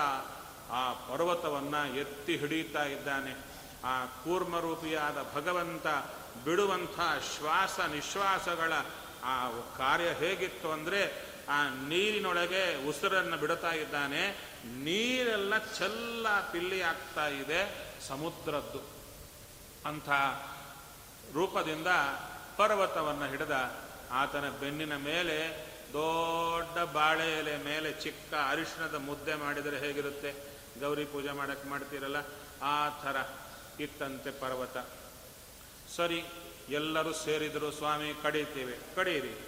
ಆ ಪರ್ವತವನ್ನು ಎತ್ತಿ ಹಿಡಿಯುತ್ತಾ ಇದ್ದಾನೆ. ಆ ಕೂರ್ಮರೂಪಿಯಾದ ಭಗವಂತ ಬಿಡುವಂಥ ಶ್ವಾಸ ನಿಶ್ವಾಸಗಳ ಆ ಕಾರ್ಯ ಹೇಗಿತ್ತು ಅಂದರೆ ಆ ನೀರಿನೊಳಗೆ ಉಸಿರನ್ನು ಬಿಡುತ್ತಾ ಇದ್ದಾನೆ. ನೀರೆಲ್ಲ ಚೆಲ್ಲ ಪಿಲ್ಲಿ ಆಗ್ತಾ ಇದೆ ಸಮುದ್ರದ್ದು. ಅಂಥ ರೂಪದಿಂದ ಪರ್ವತವನ್ನು ಹಿಡಿದ ಆತನ ಬೆನ್ನಿನ ಮೇಲೆ ದೊಡ್ಡ ಬಾಳೆ ಎಲೆ ಮೇಲೆ ಚಿಕ್ಕ ಅರಿಶಿಣದ ಮುದ್ದೆ ಮಾಡಿದರೆ ಹೇಗಿರುತ್ತೆ? ಗೌರಿ ಪೂಜೆ ಮಾಡಕ್ಕೆ ಮಾಡ್ತೀರಲ್ಲ? ಆ ಥರ. ಇತ್ತಂತೆ ಪರ್ವತ. ಸರಿ, ಎಲ್ಲರೂ ಸೇರಿದರು, ಸ್ವಾಮಿ ಕಡೀತೇವೆ ಕಡೀರಿ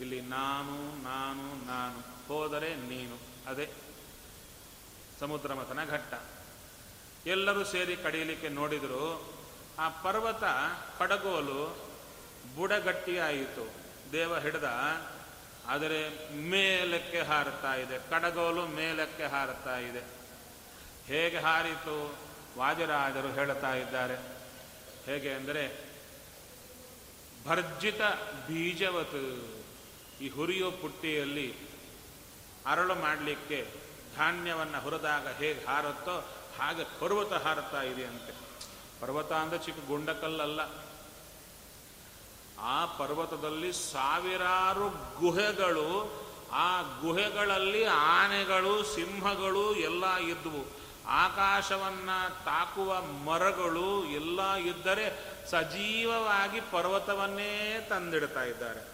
ಇಲ್ಲಿ ನಾನು ನಾನು ನಾನು. ಹೋದರೆ ನೀನು. ಅದೇ. ಸಮುದ್ರ ಮಥನ ಘಟ್ಟ. ಎಲ್ಲರೂ ಸೇರಿ ಕಡಿಯಲಿಕ್ಕೆ ನೋಡಿದರು, ಆ ಪರ್ವತ ಕಡಗೋಲು ಬುಡಗಟ್ಟಿಯಾಯಿತು. ದೇವ ಹಿಡ್ದ, ಆದರೆ ಮೇಲಕ್ಕೆ ಹಾರುತ್ತಾ ಇದೆ. ಕಡಗೋಲು ಮೇಲಕ್ಕೆ ಹಾರುತ್ತಾ ಇದೆ. ಹೇಗೆ ಹಾರಿತು? ವಾಜರಾಜರು ಹೇಳುತ್ತಾ ಇದ್ದಾರೆ. ಹೇಗೆ ಅಂದರೆ, ಭರ್ಜಿತ ಬೀಜವತ್ ಈ ಹುರಿಯೋ ಪುಟ್ಟಿಯಲ್ಲಿ ಅರಳು ಮಾಡಲಿಕ್ಕೆ ಧಾನ್ಯವನ್ನು ಹುರಿದಾಗ ಹೇಗೆ ಹಾರುತ್ತೋ ಹಾಗೆ ಪರ್ವತ ಹಾರುತ್ತಾ ಇದೆಯಂತೆ. ಪರ್ವತ ಅಂದರೆ ಚಿಕ್ಕ ಗುಂಡಕಲ್ಲಲ್ಲ. ಆ ಪರ್ವತದಲ್ಲಿ ಸಾವಿರಾರು ಗುಹೆಗಳು, ಆ ಗುಹೆಗಳಲ್ಲಿ ಆನೆಗಳು, ಸಿಂಹಗಳು ಎಲ್ಲ ಇದ್ವು. ಆಕಾಶವನ್ನ ತಾಕುವ ಮರಗಳು ಎಲ್ಲ ಇದ್ದರೆ ಸಜೀವವಾಗಿ ಪರ್ವತವನ್ನೇ ತಂದಿಡ್ತಾ ಇದ್ದಾರೆ.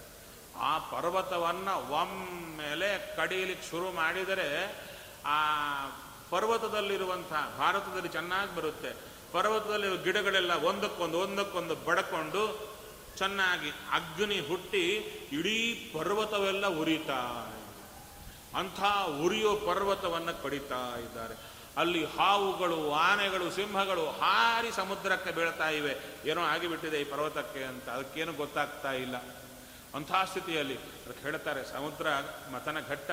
ಆ ಪರ್ವತವನ್ನು ಒಮ್ಮೆಲೆ ಕಡಿಯಲಿಕ್ಕೆ ಶುರು ಮಾಡಿದರೆ ಆ ಪರ್ವತದಲ್ಲಿರುವಂಥ ಭಾರತದಲ್ಲಿ ಚೆನ್ನಾಗಿ ಬರುತ್ತೆ. ಪರ್ವತದಲ್ಲಿ ಗಿಡಗಳೆಲ್ಲ ಒಂದಕ್ಕೊಂದು ಒಂದಕ್ಕೊಂದು ಬಡಕೊಂಡು ಚೆನ್ನಾಗಿ ಅಗ್ನಿ ಹುಟ್ಟಿ ಇಡೀ ಪರ್ವತವೆಲ್ಲ ಉರಿತಾ. ಅಂಥ ಉರಿಯೋ ಪರ್ವತವನ್ನು ಕಡಿತಾ ಇದ್ದಾರೆ. ಅಲ್ಲಿ ಹಾವುಗಳು, ಆನೆಗಳು, ಸಿಂಹಗಳು ಹಾರಿ ಸಮುದ್ರಕ್ಕೆ ಬೀಳ್ತಾ ಇವೆ. ಏನೋ ಆಗಿಬಿಟ್ಟಿದೆ ಈ ಪರ್ವತಕ್ಕೆ ಅಂತ. ಅದಕ್ಕೇನು ಗೊತ್ತಾಗ್ತಾ ಇಲ್ಲ. ಅಂಥ ಸ್ಥಿತಿಯಲ್ಲಿ ಅದಕ್ಕೆ ಹೇಳ್ತಾರೆ, ಸಮುದ್ರ ಮತನ ಘಟ್ಟ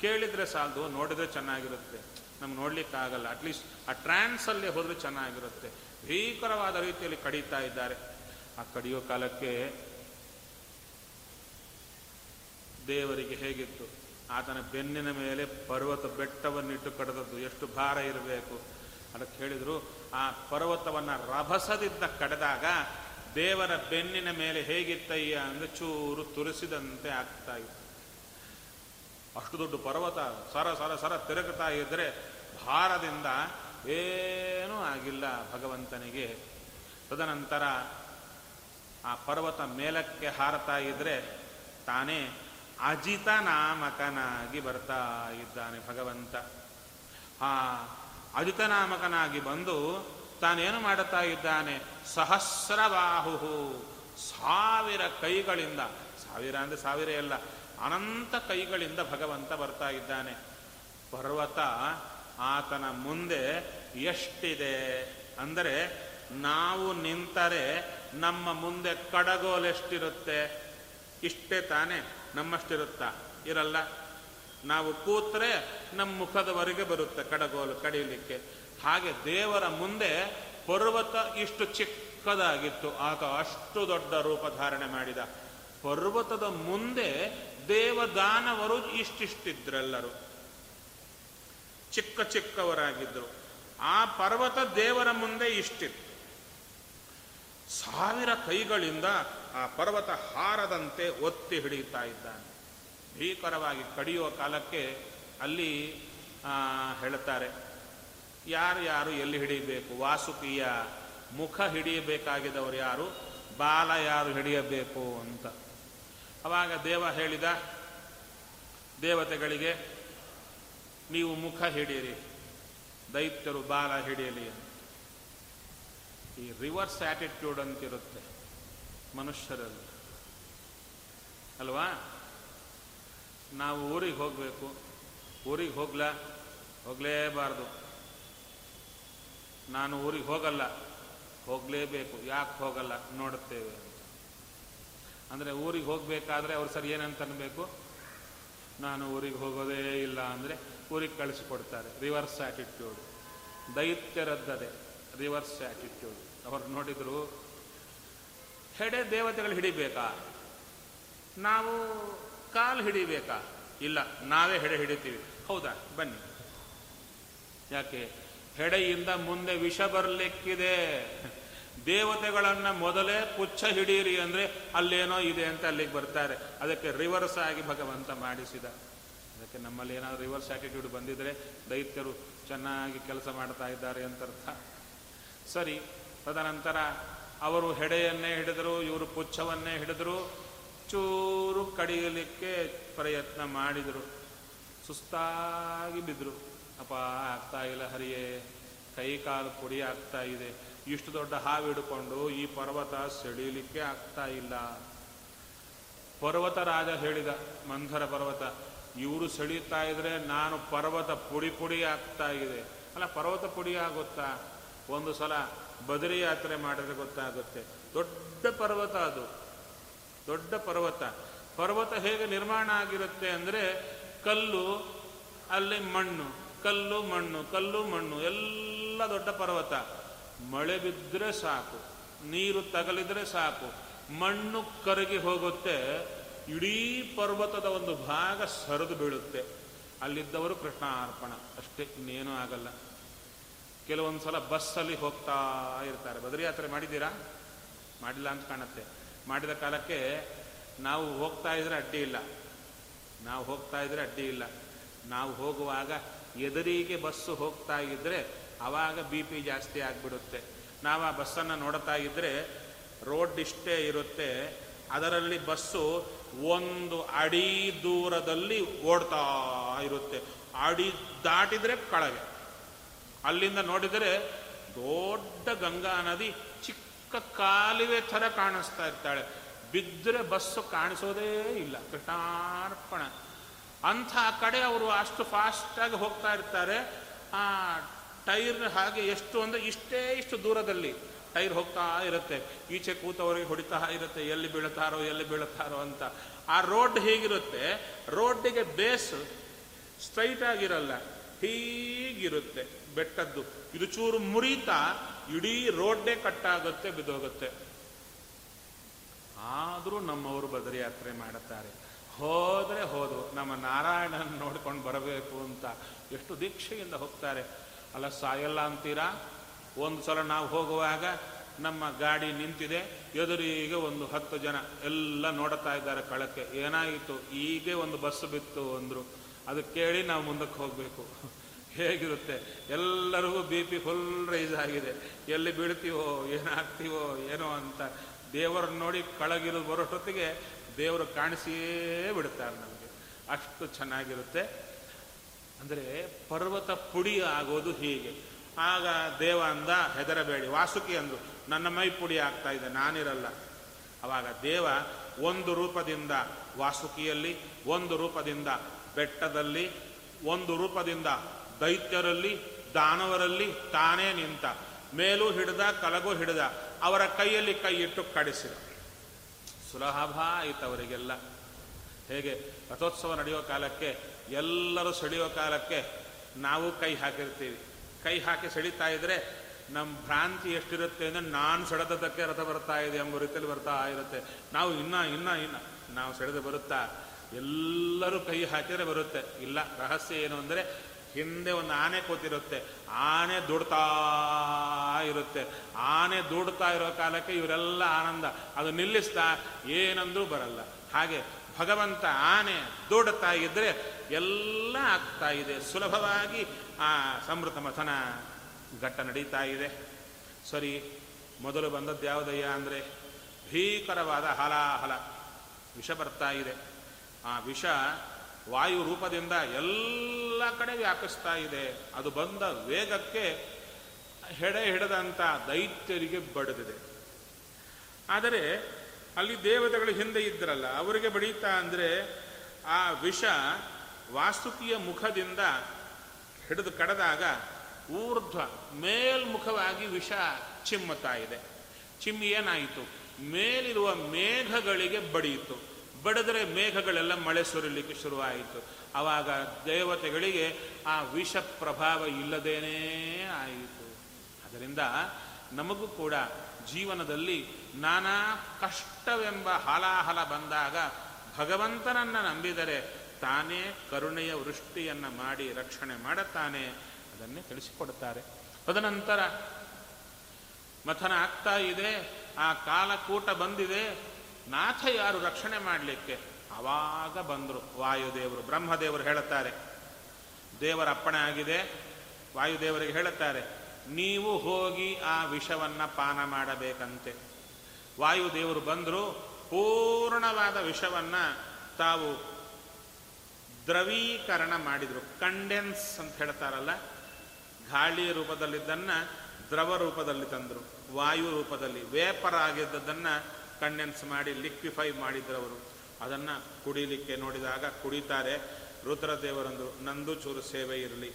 ಕೇಳಿದರೆ ಸಾಲದು, ನೋಡಿದ್ರೆ ಚೆನ್ನಾಗಿರುತ್ತೆ. ನಮ್ಗೆ ನೋಡ್ಲಿಕ್ಕಾಗಲ್ಲ ಅಟ್ಲೀಸ್ಟ್ ಆ ಟ್ರಾನ್ಸಲ್ಲಿ ಹೋದರೆ ಚೆನ್ನಾಗಿರುತ್ತೆ. ಭೀಕರವಾದ ರೀತಿಯಲ್ಲಿ ಕಡಿತಾ ಇದ್ದಾರೆ. ಆ ಕಡಿಯೋ ಕಾಲಕ್ಕೆ ದೇವರಿಗೆ ಹೇಗಿತ್ತು? ಆತನ ಬೆನ್ನಿನ ಮೇಲೆ ಪರ್ವತ ಬೆಟ್ಟವನ್ನಿಟ್ಟು ಕಡದದ್ದು ಎಷ್ಟು ಭಾರ ಇರಬೇಕು? ಅದಕ್ಕೆ ಹೇಳಿದರು, ಆ ಪರ್ವತವನ್ನು ರಭಸದಿಂದ ಕಡೆದಾಗ ದೇವರ ಬೆನ್ನಿನ ಮೇಲೆ ಹೇಗಿತ್ತಯ್ಯ ಅಂದ್ರೆ ಚೂರು ತುರಿಸಿದಂತೆ ಆಗ್ತಾ ಇತ್ತು. ಅಷ್ಟು ದೊಡ್ಡ ಪರ್ವತ ಸರ ಸರ ಸರ ತಿರುಗುತ್ತಾ ಇದ್ರೆ ಭಾರದಿಂದ ಏನೂ ಆಗಿಲ್ಲ ಭಗವಂತನಿಗೆ. ತದನಂತರ ಆ ಪರ್ವತ ಮೇಲಕ್ಕೆ ಹಾರತಾ ಇದ್ರೆ ತಾನೇ ಅಜಿತ ನಾಮಕನಾಗಿ ಬರ್ತಾ ಇದ್ದಾನೆ ಭಗವಂತ. ಆ ಅಜಿತ ನಾಮಕನಾಗಿ ಬಂದು ತಾನೇನು ಮಾಡುತ್ತಾ ಇದ್ದಾನೆ? ಸಹಸ್ರಬಾಹು ಸಾವಿರ ಕೈಗಳಿಂದ, ಸಾವಿರ ಅಂದರೆ ಸಾವಿರ ಎಲ್ಲ ಅನಂತ ಕೈಗಳಿಂದ ಭಗವಂತ ಬರ್ತಾ ಇದ್ದಾನೆ. ಪರ್ವತ ಆತನ ಮುಂದೆ ಎಷ್ಟಿದೆ? ಅಂದರೆ ನಾವು ನಿಂತರೆ ನಮ್ಮ ಮುಂದೆ ಕಡಗೋಲೆಷ್ಟಿರುತ್ತೆ ಇಷ್ಟೇ ತಾನೇ. ನಮ್ಮಷ್ಟಿರುತ್ತಾ? ಇರಲ್ಲ. ನಾವು ಕೂತ್ರೆ ನಮ್ಮ ಮುಖದವರೆಗೆ ಬರುತ್ತೆ ಕಡಗೋಲು ಕಡಿಯಲಿಕ್ಕೆ ಹಾಗೆ ದೇವರ ಮುಂದೆ ಪರ್ವತ ಇಷ್ಟು ಚಿಕ್ಕದಾಗಿತ್ತು ಆತ ಅಷ್ಟು ದೊಡ್ಡ ರೂಪ ಧಾರಣೆ ಮಾಡಿದ. ಪರ್ವತದ ಮುಂದೆ ದೇವದಾನವರು ಇಷ್ಟಿಷ್ಟಿದ್ರೆಲ್ಲರು. ಚಿಕ್ಕ ಚಿಕ್ಕವರಾಗಿದ್ದರು ಆ ಪರ್ವತ ದೇವರ ಮುಂದೆ ಇಷ್ಟಿತ್ತು. ಸಾವಿರ ಕೈಗಳಿಂದ ಆ ಪರ್ವತ ಹಾರದಂತೆ ಒತ್ತಿ ಹಿಡಿಯುತ್ತಾ ಇದ್ದಾನೆ. ಭೀಕರವಾಗಿ ಕಡಿಯುವ ಕಾಲಕ್ಕೆ ಅಲ್ಲಿ ಹೇಳ್ತಾರೆ ಯಾರು ಯಾರು ಎಲ್ಲಿ ಹಿಡಿಯಬೇಕು? ವಾಸುಕಿಯ ಮುಖ ಹಿಡಿಯಬೇಕಾಗಿದ್ದವರು ಯಾರು? ಬಾಲ ಯಾರು ಹಿಡಿಯಬೇಕು? ಅಂತ. ಅವಾಗ ದೇವ ಹೇಳಿದ, ದೇವತೆಗಳಿಗೆ ನೀವು ಮುಖ ಹಿಡಿಯಿರಿ, ದೈತ್ಯರು ಬಾಲ ಹಿಡಿಯಲಿ ಅಂತ. ಈ ರಿವರ್ಸ್ ಆಟಿಟ್ಯೂಡ್ ಅಂತಿರುತ್ತೆ. ಮನುಷ್ಯರಲ್ಲಿ. ಅಲ್ವಾ? ನಾವು ಊರಿಗೆ ಹೋಗಬೇಕು. ಊರಿಗೆ ಹೋಗ್ಲಾ? ಹೋಗಲೇಬಾರ್ದು. ನಾನು ಊರಿಗೆ ಹೋಗಲ್ಲ. ಹೋಗಲೇಬೇಕು. ಯಾಕೆ ಹೋಗಲ್ಲ? ನೋಡುತ್ತೇವೆ ಅಂತ. ಅಂದರೆ ಊರಿಗೆ ಹೋಗಬೇಕಾದ್ರೆ ಅವ್ರು ಸರಿ ಏನಂತ ಅನ್ಬೇಕು? ನಾನು ಊರಿಗೆ ಹೋಗೋದೇ ಇಲ್ಲ ಅಂದರೆ ಊರಿಗೆ ಕಳಿಸಿಕೊಡ್ತಾರೆ. Reverse attitude. ದೈತ್ಯರದ್ದದೆ. Reverse attitude. ಅವ್ರು ನೋಡಿದ್ರು ಹೆಡೆ ದೇವತೆಗಳು ಹಿಡಿಬೇಕಾ? ನಾವು ಕಾಲು ಹಿಡಿಬೇಕಾ? ಇಲ್ಲ, ನಾವೇ ಹೆಡೆ ಹಿಡಿತೀವಿ. ಹೌದಾ? ಬನ್ನಿ. ಯಾಕೆ? ಹೆಡೆಯಿಂದ ಮುಂದೆ ವಿಷ ಬರಲಿಕ್ಕಿದೆ. ದೇವತೆಗಳನ್ನು ಮೊದಲೇ ಪುಚ್ಛ ಹಿಡಿಯಿರಿ ಅಂದ್ರೆ ಅಲ್ಲೇನೋ ಇದೆ ಅಂತ ಅಲ್ಲಿಗೆ ಬರ್ತಾರೆ. ಅದಕ್ಕೆ ರಿವರ್ಸ್ ಆಗಿ ಭಗವಂತ ಮಾಡಿಸಿದ. ಅದಕ್ಕೆ ನಮ್ಮಲ್ಲಿ ಏನಾದರೂ ರಿವರ್ಸ್ ಆಟಿಟ್ಯೂಡ್ ಬಂದಿದ್ರೆ ದೈತ್ಯರು ಚೆನ್ನಾಗಿ ಕೆಲಸ ಮಾಡ್ತಾ ಇದ್ದಾರೆ ಅಂತ ಅರ್ಥ ಸರಿ, ತದನಂತರ ಅವರು ಹೆಡೆಯನ್ನೇ ಹಿಡಿದರು, ಇವರು ಪುಚ್ಛವನ್ನೇ ಹಿಡಿದರು, ಚೂರು ಕಡಿಯಲಿಕ್ಕೆ ಪ್ರಯತ್ನ ಮಾಡಿದರು. ಸುಸ್ತಾಗಿ ಬಿದ್ದರು ಅಪ್ಪ, ಆಗ್ತಾ ಇಲ್ಲ ಹರಿಯೇ, ಕೈ ಕಾಲು ಪುಡಿ ಆಗ್ತಾ ಇದೆ. ಇಷ್ಟು ದೊಡ್ಡ ಹಾವು ಹಿಡ್ಕೊಂಡು ಈ ಪರ್ವತ ಸೆಳೀಲಿಕ್ಕೆ ಆಗ್ತಾ ಇಲ್ಲ. ಪರ್ವತ ರಾಜ ಹೇಳಿದ ಮಂಧರ ಪರ್ವತ, ಇವರು ಸೆಳೀತಾ ಇದ್ರೆ ನಾನು ಪರ್ವತ ಪುಡಿ ಪುಡಿ ಆಗ್ತಾ ಇದೆ. ಅಲ್ಲ, ಪರ್ವತ ಪುಡಿ ಆಗುತ್ತಾ? ಒಂದು ಸಲ ಬದರಿ ಯಾತ್ರೆ ಮಾಡಿದ್ರೆ ಗೊತ್ತಾಗುತ್ತೆ. ದೊಡ್ಡ ಪರ್ವತ ಅದು. ದೊಡ್ಡ ಪರ್ವತ. ಪರ್ವತ ಹೇಗೆ ನಿರ್ಮಾಣ ಆಗಿರುತ್ತೆ ಅಂದರೆ ಕಲ್ಲು, ಅಲ್ಲಿ ಮಣ್ಣು, ಕಲ್ಲು ಮಣ್ಣು ಕಲ್ಲು, ಮಣ್ಣು, ಎಲ್ಲ ದೊಡ್ಡ ಪರ್ವತ. ಮಳೆ ಬಿದ್ದರೆ ಸಾಕು. ನೀರು ತಗಲಿದ್ರೆ ಸಾಕು. ಮಣ್ಣು ಕರಗಿ ಹೋಗುತ್ತೆ. ಇಡೀ ಪರ್ವತದ ಒಂದು ಭಾಗ ಸರಿದು ಬೀಳುತ್ತೆ. ಅಲ್ಲಿದ್ದವರು ಕೃಷ್ಣಾರ್ಪಣ. ಅಷ್ಟೇ, ಇನ್ನೇನೂ ಆಗಲ್ಲ. ಕೆಲವೊಂದು ಸಲ ಬಸ್ಸಲ್ಲಿ ಹೋಗ್ತಾ ಇರ್ತಾರೆ. ಬದರಿ ಯಾತ್ರೆ ಮಾಡಿದ್ದೀರಾ? ಮಾಡಿಲ್ಲ ಅಂತ ಕಾಣುತ್ತೆ. ಮಾಡಿದ ಕಾಲಕ್ಕೆ ನಾವು ಹೋಗ್ತಾ ಇದ್ರೆ ಅಡ್ಡಿ ಇಲ್ಲ. ನಾವು ಹೋಗ್ತಾ ಇದ್ರೆ ಅಡ್ಡಿ ಇಲ್ಲ. ನಾವು ಹೋಗುವಾಗ ಎದುರಿಗೆ ಬಸ್ಸು ಹೋಗ್ತಾ ಇದ್ದರೆ ಆವಾಗ ಬಿ ಪಿ ಜಾಸ್ತಿ ಆಗಿಬಿಡುತ್ತೆ. ನಾವು ಆ ಬಸ್ಸನ್ನು ನೋಡ್ತಾ ಇದ್ದರೆ ರೋಡ್ ಇಷ್ಟೇ ಇರುತ್ತೆ. ಅದರಲ್ಲಿ ಬಸ್ಸು ಒಂದು ಅಡಿ ದೂರದಲ್ಲಿ ಓಡ್ತಾ ಇರುತ್ತೆ. ಅಡಿ ದಾಟಿದ್ರೆ ಕೆಳಗೆ. ಅಲ್ಲಿಂದ ನೋಡಿದರೆ ದೊಡ್ಡ ಗಂಗಾ ನದಿ ಚಿಕ್ಕ ಕಾಲುವೆ ಥರ ಕಾಣಿಸ್ತಾ ಇರ್ತಾಳೆ. ಬಿದ್ದರೆ ಬಸ್ಸು ಕಾಣಿಸೋದೇ ಇಲ್ಲ. ಕೃಷ್ಣಾರ್ಪಣ. ಅಂಥ ಕಡೆ ಅವರು ಅಷ್ಟು ಫಾಸ್ಟಾಗಿ ಹೋಗ್ತಾ ಇರ್ತಾರೆ. ಆ ಟೈರ್ ಹಾಗೆ ಎಷ್ಟು ಅಂದರೆ ಇಷ್ಟೇ ಇಷ್ಟು ದೂರದಲ್ಲಿ ಟೈರ್ ಹೋಗ್ತಾ ಇರುತ್ತೆ. ಈಚೆ ಕೂತವರಿಗೆ ಹೊಡಿತಾ ಇರುತ್ತೆ. ಎಲ್ಲಿ ಬೀಳುತ್ತಾರೋ ಎಲ್ಲಿ ಬೀಳುತ್ತಾರೋ ಅಂತ. ಆ ರೋಡ್ ಹೇಗಿರುತ್ತೆ. ರೋಡಿಗೆ ಬೇಸ್ ಸ್ಟ್ರೈಟ್ ಆಗಿರಲ್ಲ. ಹೀಗಿರುತ್ತೆ. ಬೆಟ್ಟದ್ದು. ಇದು ಚೂರು ಮುರಿತಾ, ಇಡೀ ರೋಡ್ಡೇ ಕಟ್ಟಾಗುತ್ತೆ ಬಿದ್ದೋಗುತ್ತೆ. ಆದರೂ ನಮ್ಮವರು ಬದರಿ ಯಾತ್ರೆ ಮಾಡುತ್ತಾರೆ. ಹೋದರೆ ಹೋದು ನಮ್ಮ ನಾರಾಯಣನ ನೋಡ್ಕೊಂಡು ಬರಬೇಕು ಅಂತ ಎಷ್ಟು ದೀಕ್ಷೆಯಿಂದ ಹೋಗ್ತಾರೆ. ಅಲ್ಲ, ಸಾಯಲ್ಲ ಅಂತೀರಾ? ಒಂದು ಸಲ ನಾವು ಹೋಗುವಾಗ ನಮ್ಮ ಗಾಡಿ ನಿಂತಿದೆ, ಎದುರಿಗೆ ಒಂದು ಹತ್ತು ಜನ ಎಲ್ಲ ನೋಡುತ್ತಾ ಇದ್ದಾರೆ ಕಳಕ್ಕೆ. ಏನಾಯಿತು? ಈಗೇ ಒಂದು ಬಸ್ ಬಿತ್ತು ಅಂದರು. ಅದು ಕೇಳಿ ನಾವು ಮುಂದಕ್ಕೆ ಹೋಗಬೇಕು. ಹೇಗಿರುತ್ತೆ? ಎಲ್ಲರಿಗೂ ಬಿ ಪಿ ಫುಲ್ ರೈಸ್ ಆಗಿದೆ. ಎಲ್ಲಿ ಬೀಳ್ತೀವೋ, ಏನಾಗ್ತೀವೋ, ಏನೋ ಅಂತ ದೇವರನ್ನ ನೋಡಿ ಕಳಗಿರು ಬರೋಷ್ಟೊತ್ತಿಗೆ ದೇವರು ಕಾಣಿಸಿಯೇ ಬಿಡ್ತಾರೆ ನಮಗೆ. ಅಷ್ಟು ಚೆನ್ನಾಗಿರುತ್ತೆ. ಅಂದರೆ ಪರ್ವತ ಪುಡಿ ಆಗೋದು ಹೀಗೆ. ಆಗ ದೇವ ಅಂದ, ಹೆದರಬೇಡಿ. ವಾಸುಕಿ ಅಂದರು ನನ್ನ ಮೈ ಪುಡಿ ಆಗ್ತಾ ಇದೆ, ನಾನಿರಲ್ಲ. ಅವಾಗ ದೇವ ಒಂದು ರೂಪದಿಂದ ವಾಸುಕಿಯಲ್ಲಿ, ಒಂದು ರೂಪದಿಂದ ಬೆಟ್ಟದಲ್ಲಿ, ಒಂದು ರೂಪದಿಂದ ದೈತ್ಯರಲ್ಲಿ, ದಾನವರಲ್ಲಿ ತಾನೇ ನಿಂತ, ಮೇಲೂ ಹಿಡಿದ, ಕಲಗೂ ಹಿಡಿದ, ಅವರ ಕೈಯಲ್ಲಿ ಕೈ ಇಟ್ಟು ಕಡಿಸಿದ. ಸುಲಭ ಆಯಿತು ಅವರಿಗೆಲ್ಲ. ಹೇಗೆ? ರಥೋತ್ಸವ ನಡೆಯೋ ಕಾಲಕ್ಕೆ, ಎಲ್ಲರೂ ಸೆಳೆಯೋ ಕಾಲಕ್ಕೆ ನಾವು ಕೈ ಹಾಕಿರ್ತೀವಿ. ಕೈ ಹಾಕಿ ಸೆಳೀತಾ ಇದ್ರೆ ನಮ್ಮ ಭ್ರಾಂತಿ ಎಷ್ಟಿರುತ್ತೆ ಅಂದರೆ ನಾನು ಸೆಳೆದದ್ದಕ್ಕೆ ರಥ ಬರ್ತಾ ಇದೆ ಎಂಬ ರೀತಿಯಲ್ಲಿ ಬರ್ತಾ ಇರುತ್ತೆ. ನಾವು ಇನ್ನ ಇನ್ನ ಇನ್ನ. ನಾವು ಸೆಳೆದು ಬರುತ್ತಾ? ಎಲ್ಲರೂ ಕೈ ಹಾಕಿದರೆ ಬರುತ್ತೆ. ಇಲ್ಲ, ರಹಸ್ಯ ಏನು ಅಂದರೆ ಹಿಂದೆ ಒಂದು ಆನೆ ಕೂತಿರುತ್ತೆ, ಆನೆ ದುಡ್ತಾ ಇರುತ್ತೆ. ಆನೆ ದುಡ್ತಾ ಇರೋ ಕಾಲಕ್ಕೆ ಇವರೆಲ್ಲ ಆನಂದ. ಅದು ನಿಲ್ಲಿಸ್ತಾ ಏನಂದ್ರೂ ಬರಲ್ಲ. ಹಾಗೆ ಭಗವಂತ ಆನೆ ದೂಡ್ತಾ ಇದ್ದರೆ ಎಲ್ಲ ಆಗ್ತಾ ಇದೆ. ಸುಲಭವಾಗಿ ಆ ಸಮೃತ ಮಥನ ಘಟ್ಟ ನಡೀತಾ ಇದೆ. ಸರಿ, ಮೊದಲು ಬಂದದ್ದು ಯಾವುದಯ್ಯ ಅಂದರೆ ಭೀಕರವಾದ ಹಲಾಹಲ, ವಿಷ ಬರ್ತಾ ಇದೆ. ಆ ವಿಷ ವಾಯು ರೂಪದಿಂದ ಎಲ್ಲ ಕಡೆ ವ್ಯಾಪಿಸ್ತಾ ಇದೆ. ಅದು ಬಂದ ವೇಗಕ್ಕೆ ಹೆಡೆ ಹಿಡದಂಥ ದೈತ್ಯರಿಗೆ ಬಡಿದಿದೆ. ಆದರೆ ಅಲ್ಲಿ ದೇವತೆಗಳು ಹಿಂದೆ ಇದ್ರಲ್ಲ, ಅವರಿಗೆ ಬಡೀತಾ ಅಂದರೆ ಆ ವಿಷ ವಾಸುಕಿಯ ಮುಖದಿಂದ ಹಿಡಿದು ಕಡದಾಗ ಊರ್ಧ್ವ ಮೇಲ್ಮುಖವಾಗಿ ವಿಷ ಚಿಮ್ಮುತ್ತಾ ಇದೆ. ಚಿಮ್ಮಿ ಏನಾಯಿತು? ಮೇಲಿರುವ ಮೇಘಗಳಿಗೆ ಬಡಿಯಿತು. ಬಡಿದ್ರೆ ಮೇಘಗಳೆಲ್ಲ ಮಳೆ ಸುರಿಲಿಕ್ಕೆ ಶುರುವಾಯಿತು. ಆವಾಗ ದೇವತೆಗಳಿಗೆ ಆ ವಿಷ ಪ್ರಭಾವ ಇಲ್ಲದೇನೆ ಆಯಿತು. ಅದರಿಂದ ನಮಗೂ ಕೂಡ ಜೀವನದಲ್ಲಿ ನಾನಾ ಕಷ್ಟವೆಂಬ ಹಲಾಹಲ ಬಂದಾಗ ಭಗವಂತನನ್ನು ನಂಬಿದರೆ ತಾನೇ ಕರುಣೆಯ ವೃಷ್ಟಿಯನ್ನು ಮಾಡಿ ರಕ್ಷಣೆ ಮಾಡುತ್ತಾನೆ ಅದನ್ನೇ ತಿಳಿಸಿಕೊಡುತ್ತಾರೆ. ತದನಂತರ ಮಥನ ಆಗ್ತಾ ಇದೆ, ಆ ಕಾಲಕೂಟ ಬಂದಿದೆ ನಾಥ ಯಾರು ರಕ್ಷಣೆ ಮಾಡಲಿಕ್ಕೆ ಆವಾಗ ಬಂದರು. ವಾಯುದೇವರು ಬ್ರಹ್ಮದೇವರು ಹೇಳುತ್ತಾರೆ. ದೇವರ ಅಪ್ಪಣೆ ಆಗಿದೆ. ವಾಯುದೇವರಿಗೆ ಹೇಳುತ್ತಾರೆ, ನೀವು ಹೋಗಿ ಆ ವಿಷವನ್ನು ಪಾನ ಮಾಡಬೇಕಂತೆ. ವಾಯುದೇವರು ಬಂದರು, ಪೂರ್ಣವಾದ ವಿಷವನ್ನು ತಾವು ದ್ರವೀಕರಣ ಮಾಡಿದರು. ಕಂಡೆನ್ಸ್ ಅಂತ ಹೇಳ್ತಾರಲ್ಲ, ಗಾಳಿ ರೂಪದಲ್ಲಿದ್ದನ್ನು ದ್ರವ ರೂಪದಲ್ಲಿ ತಂದರು. ವಾಯು ರೂಪದಲ್ಲಿ, ವೇಪರ್ ಆಗಿದ್ದದನ್ನು ಕಂಡೆನ್ಸ್ ಮಾಡಿ ಲಿಕ್ವಿಫೈ ಮಾಡಿದ್ರವರು. ಅದನ್ನು ಕುಡಿಲಿಕ್ಕೆ ನೋಡಿದಾಗ ಕುಡಿತಾರೆ. ರುದ್ರದೇವರಂದು ನಂದು ಚೂರು ಸೇವೆ ಇರಲಿ.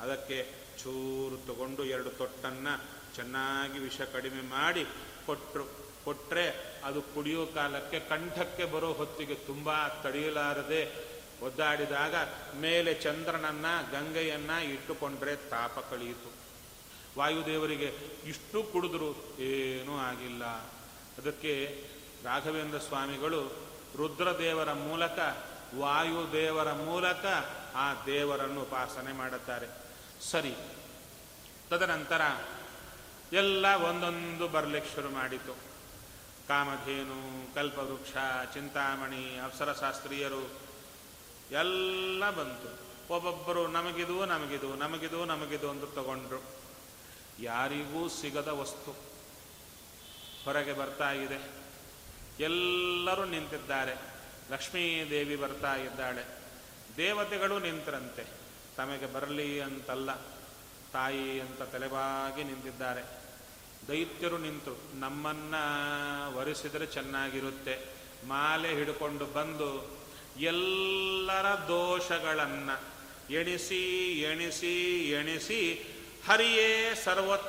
ಅದಕ್ಕೆ ಚೂರು ತಗೊಂಡು ಎರಡು ತೊಟ್ಟನ್ನು ಚೆನ್ನಾಗಿ ವಿಷ ಕಡಿಮೆ ಮಾಡಿ ಕೊಟ್ಟರು ಕೊಟ್ಟರೆ ಅದು ಕುಡಿಯೋ ಕಾಲಕ್ಕೆ ಕಂಠಕ್ಕೆ ಬರೋ ಹೊತ್ತಿಗೆ ತುಂಬ ತಡೆಯಲಾರದೆ ಒದ್ದಾಡಿದಾಗ ಮೇಲೆ ಚಂದ್ರನನ್ನ, ಗಂಗೆಯನ್ನ ಇಟ್ಟುಕೊಂಡ್ರೆ ತಾಪ ಕಳೆಯಿತು. ವಾಯುದೇವರಿಗೆ ಇಷ್ಟು ಕುಡಿದ್ರು ಏನೂ ಆಗಿಲ್ಲ. ಅದಕ್ಕೆ ರಾಘವೇಂದ್ರ ಸ್ವಾಮಿಗಳು ರುದ್ರದೇವರ ಮೂಲಕ ವಾಯುದೇವರ ಮೂಲಕ ಆ ದೇವರನ್ನು ಉಪಾಸನೆ ಮಾಡುತ್ತಾರೆ. ಸರಿ. ತದನಂತರ ಎಲ್ಲ ಒಂದೊಂದು ಬರಲಿಕ್ಕೆ ಶುರು ಮಾಡಿತು. ಕಾಮಧೇನು, ಕಲ್ಪವೃಕ್ಷ, ಚಿಂತಾಮಣಿ, ಅಪ್ಸರಶಾಸ್ತ್ರೀಯರು ಎಲ್ಲ ಬಂತು. ಒಬ್ಬೊಬ್ಬರು ನಮಗಿದು ನಮಗಿದು ನಮಗಿದು ನಮಗಿದು ಅಂತ ತಗೊಂಡ್ರು. ಯಾರಿಗೂ ಸಿಗದ ವಸ್ತು. ಹೊರಗೆ ಬರ್ತಾ ಇದೆ. ಎಲ್ಲರೂ ನಿಂತಿದ್ದಾರೆ. ಲಕ್ಷ್ಮೀದೇವಿ ಬರ್ತಾ ಇದ್ದಾಳೆ. ದೇವತೆಗಳು ನಿಂತರಂತೆ. ತಮಗೆ ಬರಲಿ ಅಂತಲ್ಲ. ತಾಯಿ ಅಂತ ತಲೆಬಾಗಿ ನಿಂತಿದ್ದಾರೆ. ದೈತ್ಯರು ನಿಂತು ನಮ್ಮನ್ನ ಒರೆಸಿದರೆ ಚೆನ್ನಾಗಿರುತ್ತೆ. ಮಾಲೆ ಹಿಡ್ಕೊಂಡು ಬಂದು ಎಲ್ಲರ ದೋಷಗಳನ್ನು ಎಣಿಸಿ ಎಣಿಸಿ ಎಣಿಸಿ ಹರಿಯೇ ಸರ್ವೋತ್ತಮ